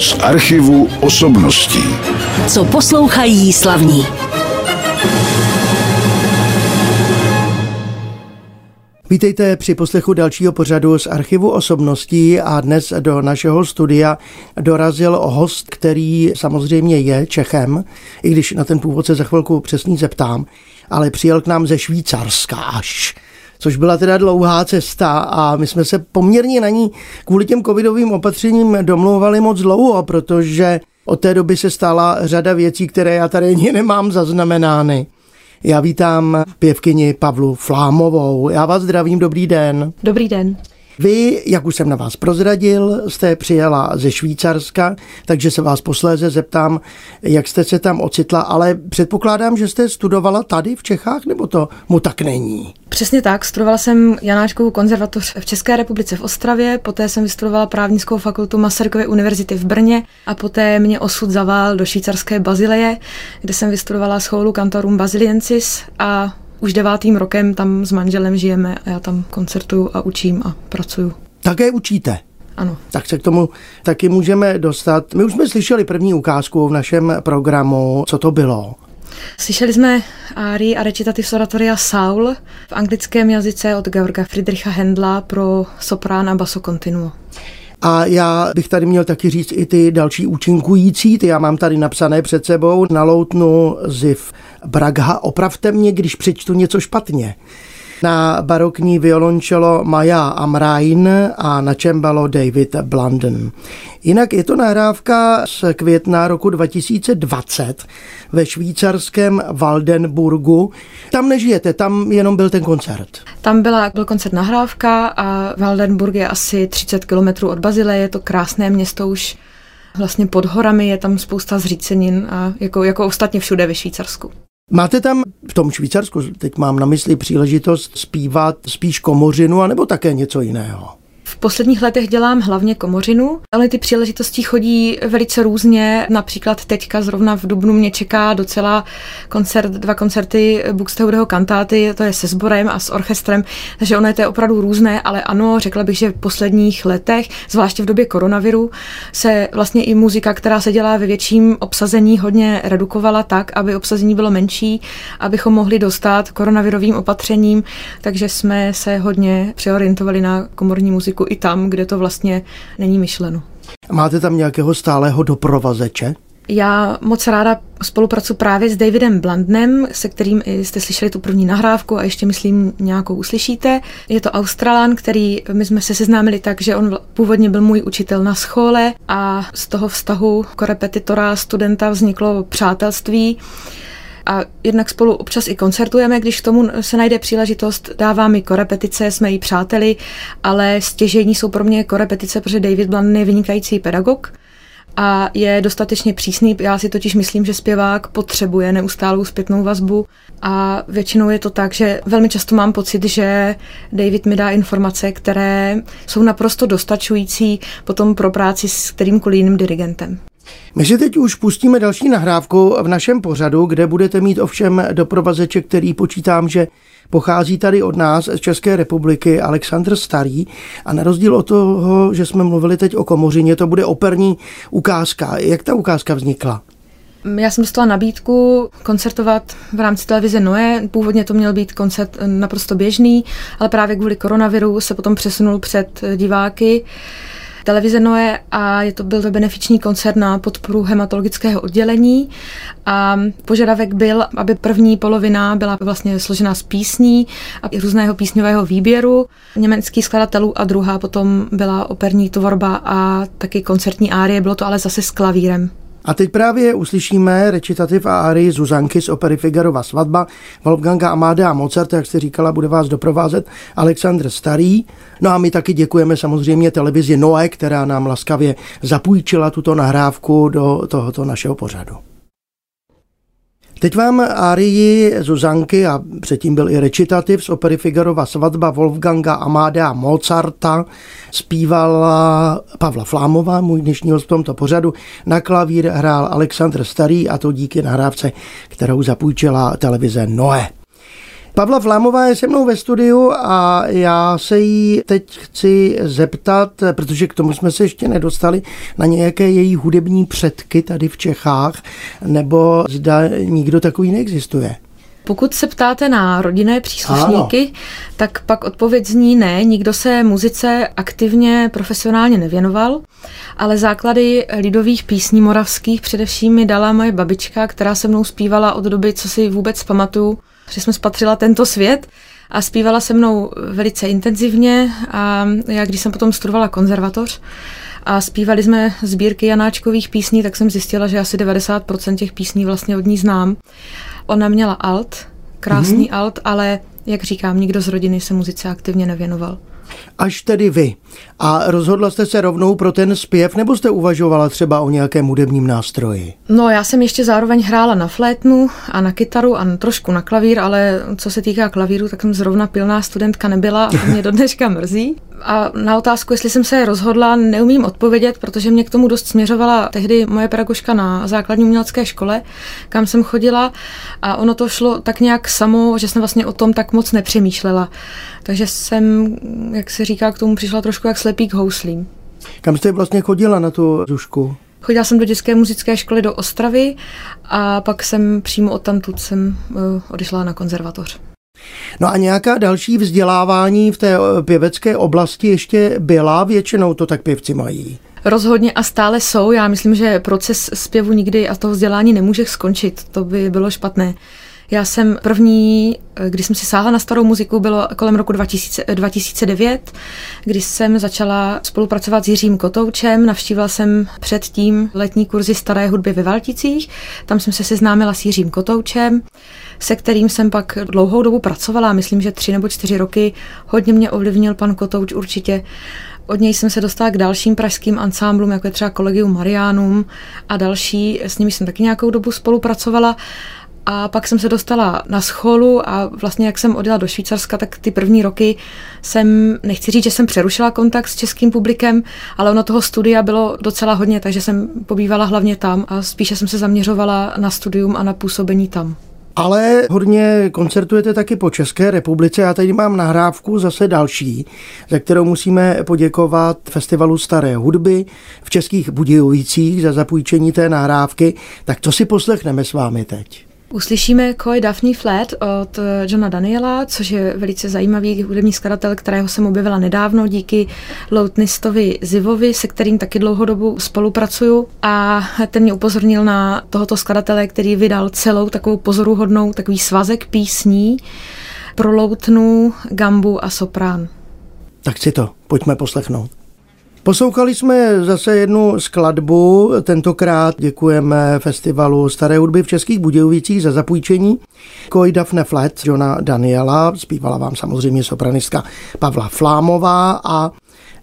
z archivu osobností. Co poslouchají slavní. Vítejte při poslechu dalšího pořadu z archivu osobností a dnes do našeho studia dorazil host, který samozřejmě je Čechem, i když na ten původ se za chvilku přesně zeptám, ale přijel k nám ze Švýcarska až což byla teda dlouhá cesta a my jsme se poměrně na ní kvůli těm covidovým opatřením domlouvali moc dlouho, protože od té doby se stala řada věcí, které já tady nemám zaznamenány. Já vítám pěvkyni Pavlu Flámovou. Já vás zdravím, dobrý den. Dobrý den. Vy, jak už jsem na vás prozradil, jste přijela ze Švýcarska, takže se vás posléze zeptám, jak jste se tam ocitla, ale předpokládám, že jste studovala tady v Čechách, nebo to mu tak není? Přesně tak, studovala jsem Janáčkovou konzervatoř v České republice v Ostravě, poté jsem vystudovala právnickou fakultu Masarykovy univerzity v Brně a poté mě osud zavál do švýcarské Bazileje, kde jsem vystudovala scholu Cantorum Basiliensis a už devátým rokem tam s manželem žijeme a já tam koncertuju a učím a pracuju. Také učíte? Ano. Tak se k tomu taky můžeme dostat. My už jsme slyšeli první ukázku v našem programu. Co to bylo? Slyšeli jsme árii a recitativ z oratoria Saul v anglickém jazyce od Georga Friedricha Hendla pro soprán a basso continuo. A já bych tady měl taky říct i ty další účinkující, ty já mám tady napsané před sebou, na loutnu Ziv Bragha. Opravte mě, když přečtu něco špatně na barokní violončelo Maja Amrain a na čembalo David Blunden. Jinak je to nahrávka z května roku 2020 ve švýcarském Waldenburgu. Tam nežijete, tam jenom byl ten koncert. Tam byla, byl koncert nahrávka a Waldenburg je asi 30 kilometrů od Bazile, je to krásné město už vlastně pod horami, je tam spousta zřícenin a jako, jako ostatně všude ve Švýcarsku. Máte tam v tom Švýcarsku, teď mám na mysli příležitost zpívat spíš komořinu, anebo také něco jiného? V posledních letech dělám hlavně komořinu, ale ty příležitosti chodí velice různě. Například teďka zrovna v Dubnu mě čeká docela koncert, dva koncerty Buxtehoudeho kantáty, to je se sborem a s orchestrem, takže ono je to opravdu různé, ale ano, řekla bych, že v posledních letech, zvláště v době koronaviru, se vlastně i muzika, která se dělá ve větším obsazení, hodně redukovala tak, aby obsazení bylo menší, abychom mohli dostat koronavirovým opatřením, takže jsme se hodně přeorientovali na komorní muziku i tam, kde to vlastně není myšleno. Máte tam nějakého stálého doprovazeče? Já moc ráda spolupracuji právě s Davidem Blandnem, se kterým jste slyšeli tu první nahrávku a ještě myslím nějakou uslyšíte. Je to Australan, který my jsme se seznámili tak, že on původně byl můj učitel na schole a z toho vztahu korepetitora studenta vzniklo přátelství a jednak spolu občas i koncertujeme, když k tomu se najde příležitost, dává mi korepetice, jsme jí přáteli, ale stěžení jsou pro mě korepetice, protože David Blunden je vynikající pedagog a je dostatečně přísný. Já si totiž myslím, že zpěvák potřebuje neustálou zpětnou vazbu a většinou je to tak, že velmi často mám pocit, že David mi dá informace, které jsou naprosto dostačující potom pro práci s kterýmkoliv jiným dirigentem. My si teď už pustíme další nahrávku v našem pořadu, kde budete mít ovšem doprovazeče, který počítám, že pochází tady od nás z České republiky Aleksandr Starý a na rozdíl od toho, že jsme mluvili teď o komořině, to bude operní ukázka. Jak ta ukázka vznikla? Já jsem dostala nabídku koncertovat v rámci televize Noé. Původně to měl být koncert naprosto běžný, ale právě kvůli koronaviru se potom přesunul před diváky televize Noé a je to, byl to benefiční koncert na podporu hematologického oddělení a požadavek byl, aby první polovina byla vlastně složena z písní a různého písňového výběru německých skladatelů a druhá potom byla operní tvorba a taky koncertní árie, bylo to ale zase s klavírem. A teď právě uslyšíme recitativ a árii Zuzanky z opery Figarova svatba Wolfganga Amadea Mozarta, jak jste říkala, bude vás doprovázet Aleksandr Starý. No a my taky děkujeme samozřejmě televizi Noe, která nám laskavě zapůjčila tuto nahrávku do tohoto našeho pořadu. Teď vám árii Zuzanky a předtím byl i recitativ z opery Figarova svatba Wolfganga Amadea Mozarta zpívala Pavla Flámová, můj dnešní host v tomto pořadu. Na klavír hrál Aleksandr Starý a to díky nahrávce, kterou zapůjčila televize Noe. Pavla Flámová je se mnou ve studiu a já se jí teď chci zeptat, protože k tomu jsme se ještě nedostali, na nějaké její hudební předky tady v Čechách, nebo zda nikdo takový neexistuje. Pokud se ptáte na rodinné příslušníky, ano. tak pak odpověď zní ne, nikdo se muzice aktivně, profesionálně nevěnoval, ale základy lidových písní moravských především mi dala moje babička, která se mnou zpívala od doby, co si vůbec pamatuju, že jsme spatřila tento svět a zpívala se mnou velice intenzivně a já, když jsem potom studovala konzervatoř, a zpívali jsme sbírky Janáčkových písní, tak jsem zjistila, že asi 90% těch písní vlastně od ní znám. Ona měla alt, krásný mm-hmm. alt, ale jak říkám, nikdo z rodiny se muzice aktivně nevěnoval. Až tedy vy. A rozhodla jste se rovnou pro ten zpěv, nebo jste uvažovala třeba o nějakém hudebním nástroji? No, já jsem ještě zároveň hrála na flétnu a na kytaru a trošku na klavír, ale co se týká klavíru, tak jsem zrovna pilná studentka nebyla a mě do dneška mrzí. A na otázku, jestli jsem se rozhodla, neumím odpovědět, protože mě k tomu dost směřovala tehdy moje pedagožka na základní umělecké škole, kam jsem chodila a ono to šlo tak nějak samo, že jsem vlastně o tom tak moc nepřemýšlela. Takže jsem, jak se říká, k tomu přišla trošku jak slepý k houslím. Kam jste vlastně chodila na tu zušku? Chodila jsem do dětské muzické školy do Ostravy a pak jsem přímo od tamtud jsem uh, odešla na konzervatoř. No a nějaká další vzdělávání v té eh, pěvecké oblasti ještě byla? Většinou to tak pěvci mají. Rozhodně a stále jsou. Já myslím, že proces zpěvu nikdy a toho vzdělání nemůže skončit. To by bylo špatné. Já jsem první, když jsem si sáhla na starou muziku, bylo kolem roku 2000, 2009, kdy jsem začala spolupracovat s Jiřím Kotoučem. Navštívila jsem předtím letní kurzy staré hudby ve Valticích. Tam jsem se seznámila s Jiřím Kotoučem, se kterým jsem pak dlouhou dobu pracovala. Myslím, že tři nebo čtyři roky. Hodně mě ovlivnil pan Kotouč určitě. Od něj jsem se dostala k dalším pražským ansámblům, jako je třeba Kolegium Marianum a další. S nimi jsem taky nějakou dobu spolupracovala. A pak jsem se dostala na scholu a vlastně jak jsem odjela do Švýcarska, tak ty první roky jsem, nechci říct, že jsem přerušila kontakt s českým publikem, ale ono toho studia bylo docela hodně, takže jsem pobývala hlavně tam a spíše jsem se zaměřovala na studium a na působení tam. Ale hodně koncertujete taky po České republice. Já tady mám nahrávku zase další, za kterou musíme poděkovat Festivalu Staré hudby v Českých Budějovicích za zapůjčení té nahrávky. Tak to si poslechneme s vámi teď. Uslyšíme Koi Daphne Flat od eh, Johna Daniela, což je velice zajímavý hudební skladatel, kterého jsem objevila nedávno díky loutnistovi Zivovi, se kterým taky dlouhodobu spolupracuju a ten mě upozornil na tohoto skladatele, který vydal celou takovou pozoruhodnou takový svazek písní pro loutnu, gambu a soprán. Tak si to pojďme poslechnout. Poslouchali jsme zase jednu skladbu, tentokrát děkujeme festivalu Staré hudby v Českých Budějovicích za zapůjčení. Koi Daphne Flat, Johna Daniela, zpívala vám samozřejmě sopranistka Pavla Flámová a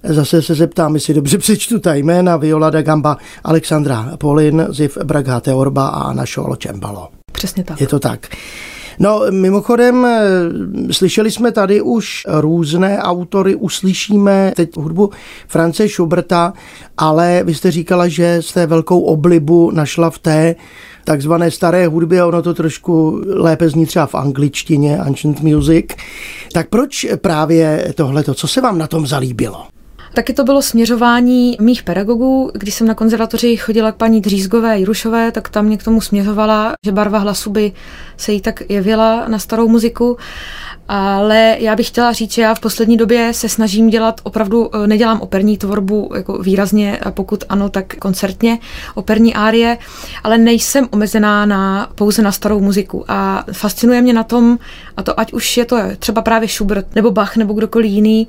Zase se zeptám, jestli dobře přečtu ta jména Viola da Gamba, Alexandra Polin, Ziv Braga Teorba a Anna Šolo Čembalo. Přesně tak. Je to tak. No, mimochodem, eh, slyšeli jsme tady už různé autory, uslyšíme teď hudbu France Schuberta, ale vy jste říkala, že jste velkou oblibu našla v té takzvané staré hudbě, ono to trošku lépe zní třeba v angličtině, ancient music. Tak proč právě tohleto, co se vám na tom zalíbilo? Taky to bylo směřování mých pedagogů. Když jsem na konzervatoři chodila k paní Dřízgové Jirušové, tak tam mě k tomu směřovala, že barva hlasu by se jí tak jevila na starou muziku. Ale já bych chtěla říct, že já v poslední době se snažím dělat opravdu, eh, nedělám operní tvorbu jako výrazně, pokud ano, tak koncertně, operní árie, ale nejsem omezená na, pouze na starou muziku. A fascinuje mě na tom, a to ať už je to třeba právě Schubert, nebo Bach, nebo kdokoliv jiný,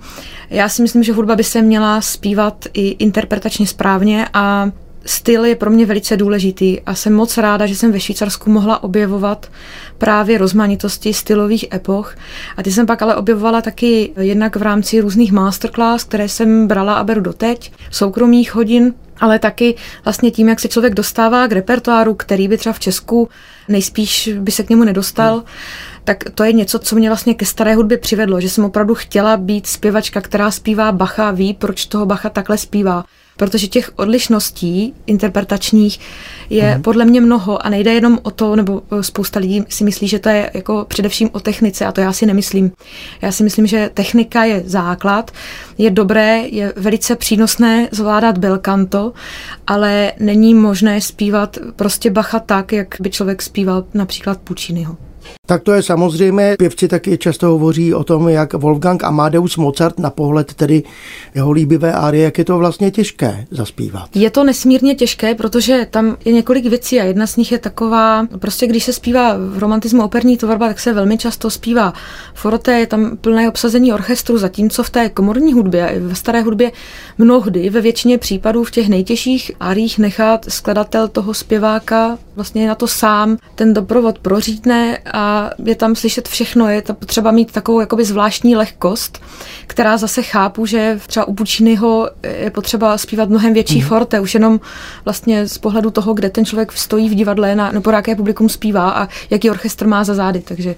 já si myslím, že hudba by se měla zpívat i interpretačně správně a styl je pro mě velice důležitý a jsem moc ráda, že jsem ve Švýcarsku mohla objevovat právě rozmanitosti stylových epoch. A ty jsem pak ale objevovala taky jednak v rámci různých masterclass, které jsem brala a beru doteď, soukromých hodin, ale taky vlastně tím, jak se člověk dostává k repertoáru, který by třeba v Česku nejspíš by se k němu nedostal, hmm. tak to je něco, co mě vlastně ke staré hudbě přivedlo, že jsem opravdu chtěla být zpěvačka, která zpívá Bacha, ví, proč toho Bacha takhle zpívá protože těch odlišností interpretačních je mm. podle mě mnoho a nejde jenom o to, nebo spousta lidí si myslí, že to je jako především o technice a to já si nemyslím. Já si myslím, že technika je základ, je dobré, je velice přínosné zvládat belkanto, ale není možné zpívat prostě Bacha tak, jak by člověk zpíval například Pucciniho. Tak to je samozřejmě, pěvci taky často hovoří o tom, jak Wolfgang Amadeus Mozart na pohled tedy jeho líbivé árie, jak je to vlastně těžké zaspívat. Je to nesmírně těžké, protože tam je několik věcí a jedna z nich je taková, prostě když se zpívá v romantismu operní tvorba, tak se velmi často zpívá forte, je tam plné obsazení orchestru, zatímco v té komorní hudbě, ve staré hudbě mnohdy, ve většině případů v těch nejtěžších árích nechat skladatel toho zpěváka vlastně na to sám ten doprovod prořítne a je tam slyšet všechno, je to potřeba mít takovou jakoby zvláštní lehkost, která zase chápu, že třeba u Pucciniho je potřeba zpívat mnohem větší mm. forte, už jenom vlastně z pohledu toho, kde ten člověk stojí v divadle, na, nebo jaké publikum zpívá a jaký orchestr má za zády, takže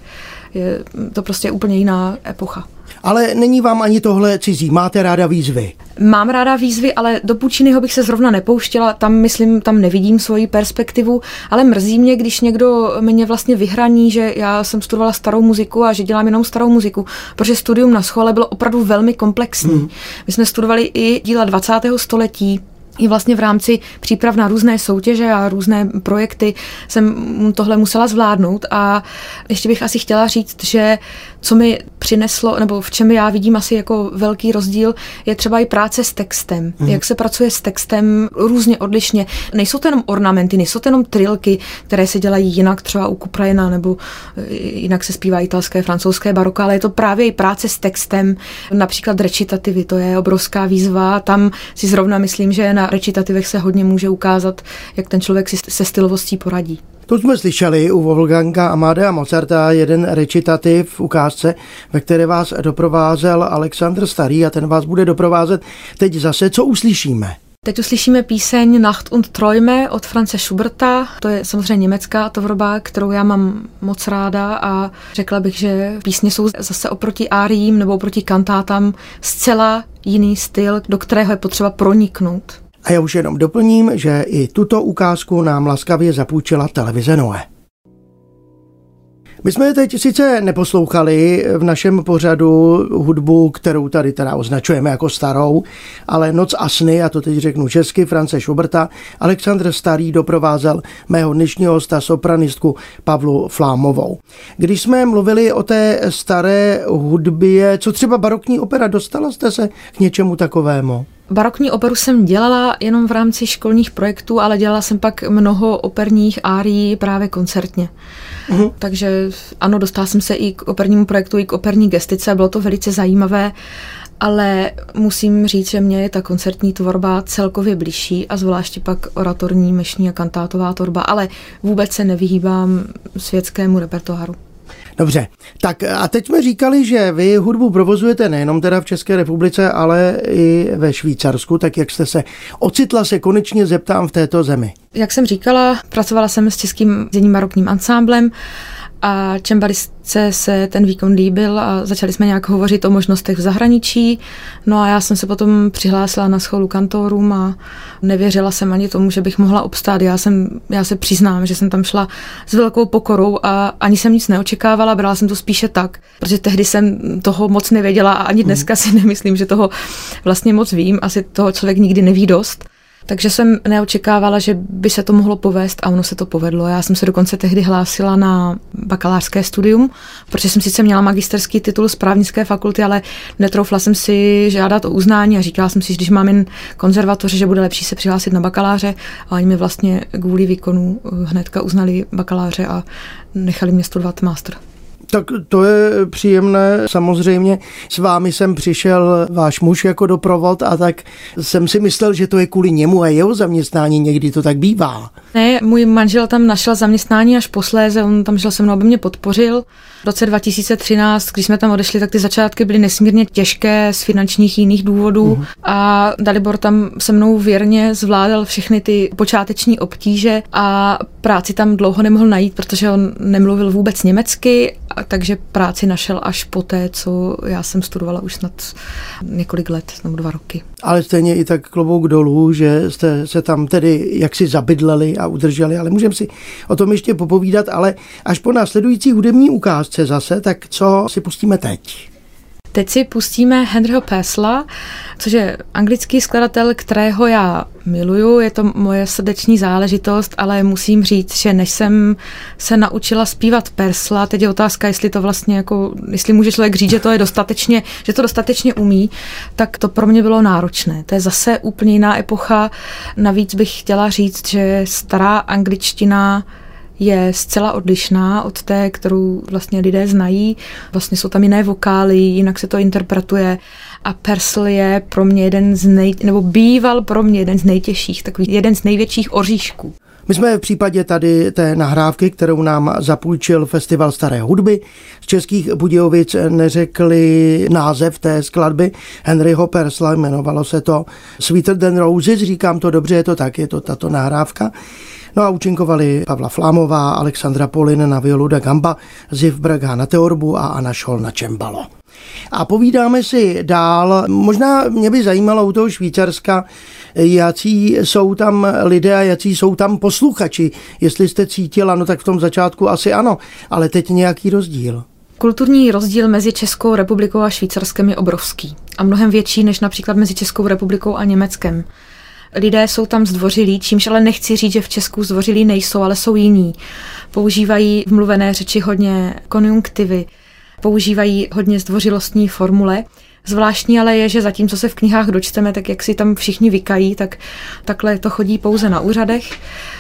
je to prostě úplně jiná epocha. Ale není vám ani tohle cizí, máte ráda výzvy? Mám ráda výzvy, ale do Pučínyho bych se zrovna nepouštěla, tam myslím, tam nevidím svoji perspektivu, ale mrzí mě, když někdo mě vlastně vyhraní, že já jsem studovala starou muziku a že dělám jenom starou muziku, protože studium na schole bylo opravdu velmi komplexní. Hmm. My jsme studovali i díla 20. století, i vlastně v rámci příprav na různé soutěže a různé projekty jsem tohle musela zvládnout a ještě bych asi chtěla říct, že co mi přineslo, nebo v čem já vidím asi jako velký rozdíl, je třeba i práce s textem. Mm. Jak se pracuje s textem různě odlišně. Nejsou to jenom ornamenty, nejsou to jenom trilky, které se dělají jinak třeba u Kuprajena, nebo e, jinak se zpívá italské, francouzské baroko, ale je to právě i práce s textem, například recitativy, to je obrovská výzva. Tam si zrovna myslím, že na recitativech se hodně může ukázat, jak ten člověk si se stylovostí poradí. To jsme slyšeli u Wolfganga Amadea Mozarta jeden recitativ v ukázce, ve které vás doprovázel Alexandr Starý a ten vás bude doprovázet teď zase. Co uslyšíme? Teď uslyšíme píseň Nacht und Träume od France Schuberta. To je samozřejmě německá tvorba, kterou já mám moc ráda a řekla bych, že písně jsou zase oproti áriím nebo oproti kantátám zcela jiný styl, do kterého je potřeba proniknout. A já už jenom doplním, že i tuto ukázku nám laskavě zapůjčila televize Noe. My jsme teď sice neposlouchali v našem pořadu hudbu, kterou tady teda označujeme jako starou, ale Noc a sny, a to teď řeknu česky, France Schuberta, Aleksandr Starý doprovázel mého dnešního hosta sopranistku Pavlu Flámovou. Když jsme mluvili o té staré hudbě, co třeba barokní opera, dostala jste se k něčemu takovému? Barokní operu jsem dělala jenom v rámci školních projektů, ale dělala jsem pak mnoho operních árií právě koncertně. Uh-huh. Takže ano, dostala jsem se i k opernímu projektu, i k operní gestice, bylo to velice zajímavé, ale musím říct, že mě je ta koncertní tvorba celkově blížší a zvláště pak oratorní, mešní a kantátová tvorba, ale vůbec se nevyhýbám světskému repertoáru. Dobře, tak a teď jsme říkali, že vy hudbu provozujete nejenom teda v České republice, ale i ve Švýcarsku, tak jak jste se ocitla, se konečně zeptám v této zemi. Jak jsem říkala, pracovala jsem s českým zedním barokním ansámblem a čembalistce se ten výkon líbil a začali jsme nějak hovořit o možnostech v zahraničí. No a já jsem se potom přihlásila na scholu kantorům a nevěřila jsem ani tomu, že bych mohla obstát. Já, jsem, já se přiznám, že jsem tam šla s velkou pokorou a ani jsem nic neočekávala, brala jsem to spíše tak, protože tehdy jsem toho moc nevěděla a ani dneska si nemyslím, že toho vlastně moc vím. Asi toho člověk nikdy neví dost. Takže jsem neočekávala, že by se to mohlo povést a ono se to povedlo. Já jsem se dokonce tehdy hlásila na bakalářské studium, protože jsem sice měla magisterský titul z právnické fakulty, ale netroufla jsem si žádat o uznání a říkala jsem si, že když mám jen konzervatoře, že bude lepší se přihlásit na bakaláře a oni mi vlastně kvůli výkonu hnedka uznali bakaláře a nechali mě studovat master. Tak to je příjemné. Samozřejmě s vámi jsem přišel váš muž jako doprovod a tak jsem si myslel, že to je kvůli němu a jeho zaměstnání. Někdy to tak bývá. Ne, můj manžel tam našel zaměstnání až posléze, on tam šel se mnou, aby mě podpořil. V roce 2013, když jsme tam odešli, tak ty začátky byly nesmírně těžké z finančních jiných důvodů uh-huh. a Dalibor tam se mnou věrně zvládal všechny ty počáteční obtíže a práci tam dlouho nemohl najít, protože on nemluvil vůbec německy, a takže práci našel až poté, co já jsem studovala už snad několik let, nebo dva roky. Ale stejně i tak klobouk dolů, že jste se tam tedy jaksi zabydleli a udrželi, ale můžeme si o tom ještě popovídat, ale až po následující hudební ukázce zase, tak co si pustíme teď? Teď si pustíme Henryho Pesla, což je anglický skladatel, kterého já miluju, je to moje srdeční záležitost, ale musím říct, že než jsem se naučila zpívat Persla, teď je otázka, jestli to vlastně jako, jestli může člověk říct, že to je dostatečně, že to dostatečně umí, tak to pro mě bylo náročné. To je zase úplně jiná epocha. Navíc bych chtěla říct, že stará angličtina je zcela odlišná od té, kterou vlastně lidé znají. Vlastně jsou tam jiné vokály, jinak se to interpretuje. A Persl je pro mě jeden z nej, nebo býval pro mě jeden z nejtěžších, takový jeden z největších oříšků. My jsme v případě tady té nahrávky, kterou nám zapůjčil Festival staré hudby z Českých Budějovic, neřekli název té skladby Henryho Persla, jmenovalo se to Sweeter Than Roses, říkám to dobře, je to tak, je to tato nahrávka. No a účinkovali Pavla Flámová, Alexandra Polin na violu da gamba, Ziv Braga na teorbu a Anna Šol na čembalo. A povídáme si dál. Možná mě by zajímalo u toho Švýcarska, jaký jsou tam lidé a jaký jsou tam posluchači. Jestli jste cítila, no tak v tom začátku asi ano, ale teď nějaký rozdíl. Kulturní rozdíl mezi Českou republikou a Švýcarskem je obrovský a mnohem větší než například mezi Českou republikou a Německem. Lidé jsou tam zdvořilí, čímž ale nechci říct, že v Česku zdvořilí nejsou, ale jsou jiní. Používají v mluvené řeči hodně konjunktivy, používají hodně zdvořilostní formule. Zvláštní ale je, že zatímco se v knihách dočteme, tak jak si tam všichni vykají, tak takhle to chodí pouze na úřadech.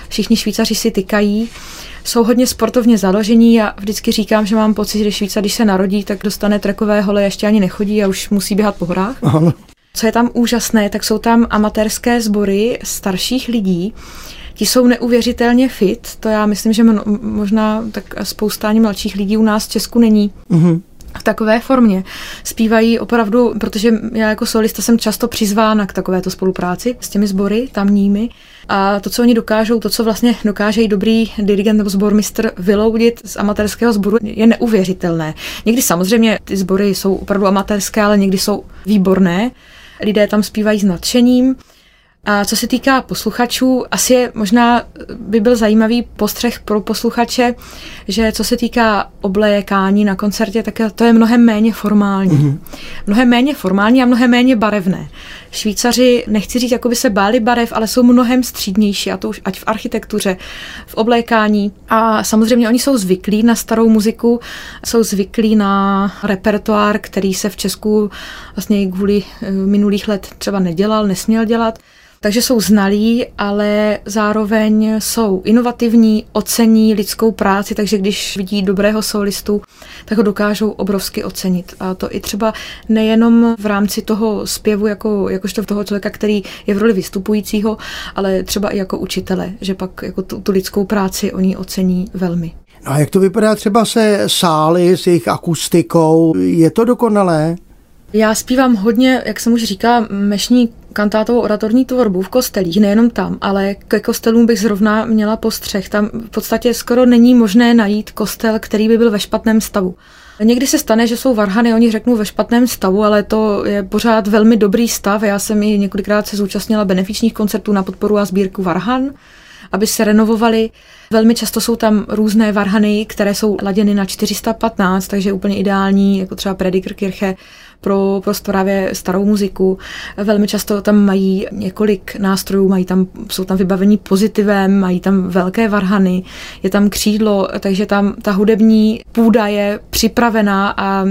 Všichni Švýcaři si tykají jsou hodně sportovně založení. Já vždycky říkám, že mám pocit, že Švýcar, když se narodí, tak dostane trekové hole, ještě ani nechodí a už musí běhat po horách. Ano. Co je tam úžasné, tak jsou tam amatérské sbory starších lidí, Ti jsou neuvěřitelně fit, to já myslím, že možná tak spousta ani mladších lidí u nás v Česku není. Mm-hmm v takové formě. Zpívají opravdu, protože já jako solista jsem často přizvána k takovéto spolupráci s těmi sbory tamními. A to, co oni dokážou, to, co vlastně dokážejí dobrý dirigent nebo sbormistr vyloudit z amatérského sboru, je neuvěřitelné. Někdy samozřejmě ty sbory jsou opravdu amatérské, ale někdy jsou výborné lidé tam zpívají s nadšením. A co se týká posluchačů, asi je možná by byl zajímavý postřeh pro posluchače, že co se týká oblékání na koncertě, tak to je mnohem méně formální. Mm-hmm. Mnohem méně formální a mnohem méně barevné. Švýcaři, nechci říct, jako by se báli barev, ale jsou mnohem střídnější, a to už ať v architektuře, v oblékání. A samozřejmě oni jsou zvyklí na starou muziku, jsou zvyklí na repertoár, který se v Česku vlastně kvůli eh, minulých let třeba nedělal, nesměl dělat. Takže jsou znalí, ale zároveň jsou inovativní, ocení lidskou práci, takže když vidí dobrého solistu, tak ho dokážou obrovsky ocenit. A to i třeba nejenom v rámci toho zpěvu, jako, jakožto toho člověka, který je v roli vystupujícího, ale třeba i jako učitele, že pak jako tu, tu lidskou práci oni ocení velmi. No a jak to vypadá třeba se sály s jejich akustikou? Je to dokonalé? Já zpívám hodně, jak jsem už říkala, mešní kantátovou oratorní tvorbu v kostelích, nejenom tam, ale ke kostelům bych zrovna měla postřeh. Tam v podstatě skoro není možné najít kostel, který by byl ve špatném stavu. Někdy se stane, že jsou varhany, oni řeknou ve špatném stavu, ale to je pořád velmi dobrý stav. Já jsem i několikrát se zúčastnila benefičních koncertů na podporu a sbírku varhan, aby se renovovaly. Velmi často jsou tam různé varhany, které jsou laděny na 415, takže úplně ideální, jako třeba Predigerkirche pro, pro právě starou muziku. Velmi často tam mají několik nástrojů, mají tam, jsou tam vybavení pozitivem, mají tam velké varhany, je tam křídlo, takže tam ta hudební půda je připravená a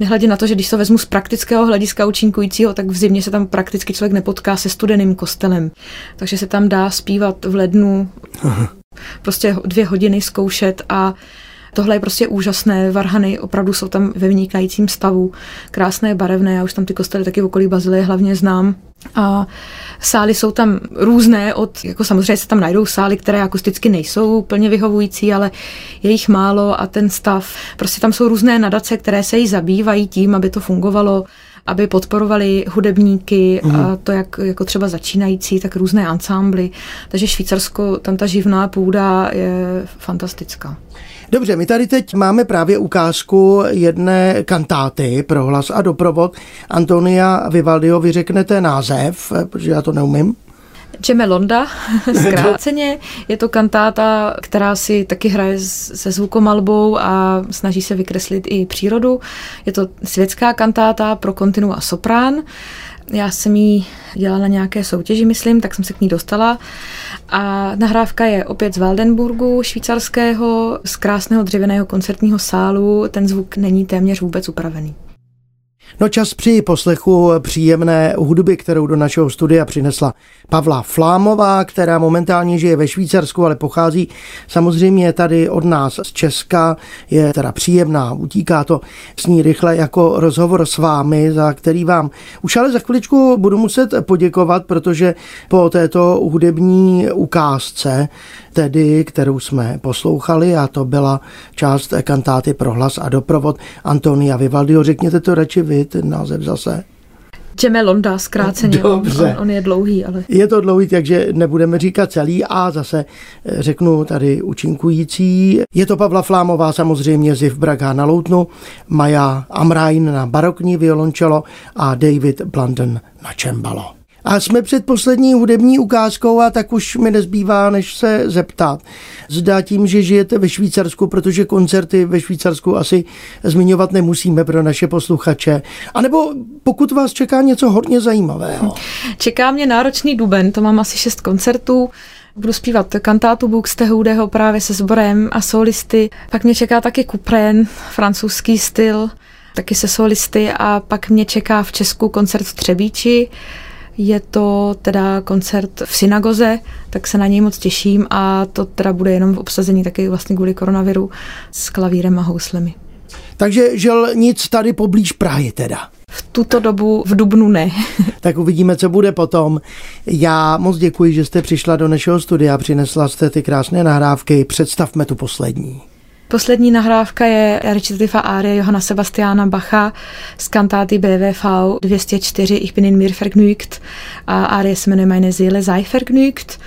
Nehledě na to, že když to vezmu z praktického hlediska účinkujícího, tak v zimě se tam prakticky člověk nepotká se studeným kostelem. Takže se tam dá zpívat v lednu Aha. prostě dvě hodiny zkoušet a Tohle je prostě úžasné, varhany opravdu jsou tam ve vynikajícím stavu, krásné, barevné, já už tam ty kostely taky v okolí Bazilie hlavně znám. A sály jsou tam různé, od, jako samozřejmě se tam najdou sály, které akusticky nejsou plně vyhovující, ale je jich málo a ten stav, prostě tam jsou různé nadace, které se jí zabývají tím, aby to fungovalo aby podporovali hudebníky, mm. a mhm. to jak jako třeba začínající, tak různé ansámbly. Takže Švýcarsko, tam ta živná půda je fantastická. Dobře, my tady teď máme právě ukázku jedné kantáty pro hlas a doprovod. Antonia Vivaldiho, vy řeknete název, protože já to neumím. Londa, zkráceně. Je to kantáta, která si taky hraje se zvukomalbou a snaží se vykreslit i přírodu. Je to světská kantáta pro kontinu a soprán. Já jsem jí dělala na nějaké soutěži, myslím, tak jsem se k ní dostala. A nahrávka je opět z Waldenburgu, švýcarského, z krásného dřevěného koncertního sálu. Ten zvuk není téměř vůbec upravený. No čas při poslechu příjemné hudby, kterou do našeho studia přinesla Pavla Flámová, která momentálně žije ve Švýcarsku, ale pochází samozřejmě tady od nás z Česka. Je teda příjemná, utíká to s ní rychle jako rozhovor s vámi, za který vám už ale za chviličku budu muset poděkovat, protože po této hudební ukázce tedy, kterou jsme poslouchali a to byla část kantáty pro hlas a doprovod Antonia Vivaldiho. Řekněte to radši vy, ten název zase. Londa, zkráceně. Dobře. On, on je dlouhý, ale... Je to dlouhý, takže nebudeme říkat celý a zase eh, řeknu tady učinkující. Je to Pavla Flámová samozřejmě Ziv Braga na loutnu, Maja Amrain na barokní violončelo a David Blunden na čembalo. A jsme před poslední hudební ukázkou a tak už mi nezbývá, než se zeptat. Zda tím, že žijete ve Švýcarsku, protože koncerty ve Švýcarsku asi zmiňovat nemusíme pro naše posluchače. A nebo pokud vás čeká něco hodně zajímavého. Čeká mě náročný duben, to mám asi šest koncertů. Budu zpívat kantátu Buxtehudeho právě se sborem a solisty. Pak mě čeká taky Kupren, francouzský styl, taky se solisty a pak mě čeká v Česku koncert v Třebíči je to teda koncert v synagoze, tak se na něj moc těším a to teda bude jenom v obsazení taky vlastně kvůli koronaviru s klavírem a houslemi. Takže žel nic tady poblíž Prahy teda. V tuto dobu v Dubnu ne. tak uvidíme, co bude potom. Já moc děkuji, že jste přišla do našeho studia, přinesla jste ty krásné nahrávky. Představme tu poslední. Poslední nahrávka je recitativa árie Johana Sebastiana Bacha z kantáty BWV 204 Ich bin in mir vergnügt. A árie se jmenuje Meine Seele sei vergnügt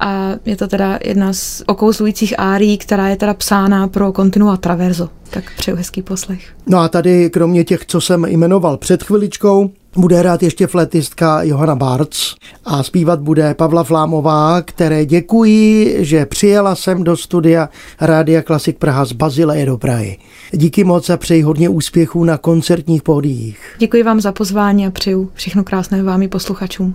a je to teda jedna z okouzlujících árií, která je teda psána pro kontinua traverzo. Tak přeju hezký poslech. No a tady kromě těch, co jsem jmenoval před chviličkou, bude hrát ještě fletistka Johana Barc a zpívat bude Pavla Flámová, které děkuji, že přijela sem do studia Rádia Klasik Praha z Bazileje do Prahy. Díky moc a přeji hodně úspěchů na koncertních pódiích. Děkuji vám za pozvání a přeju všechno krásné vám i posluchačům.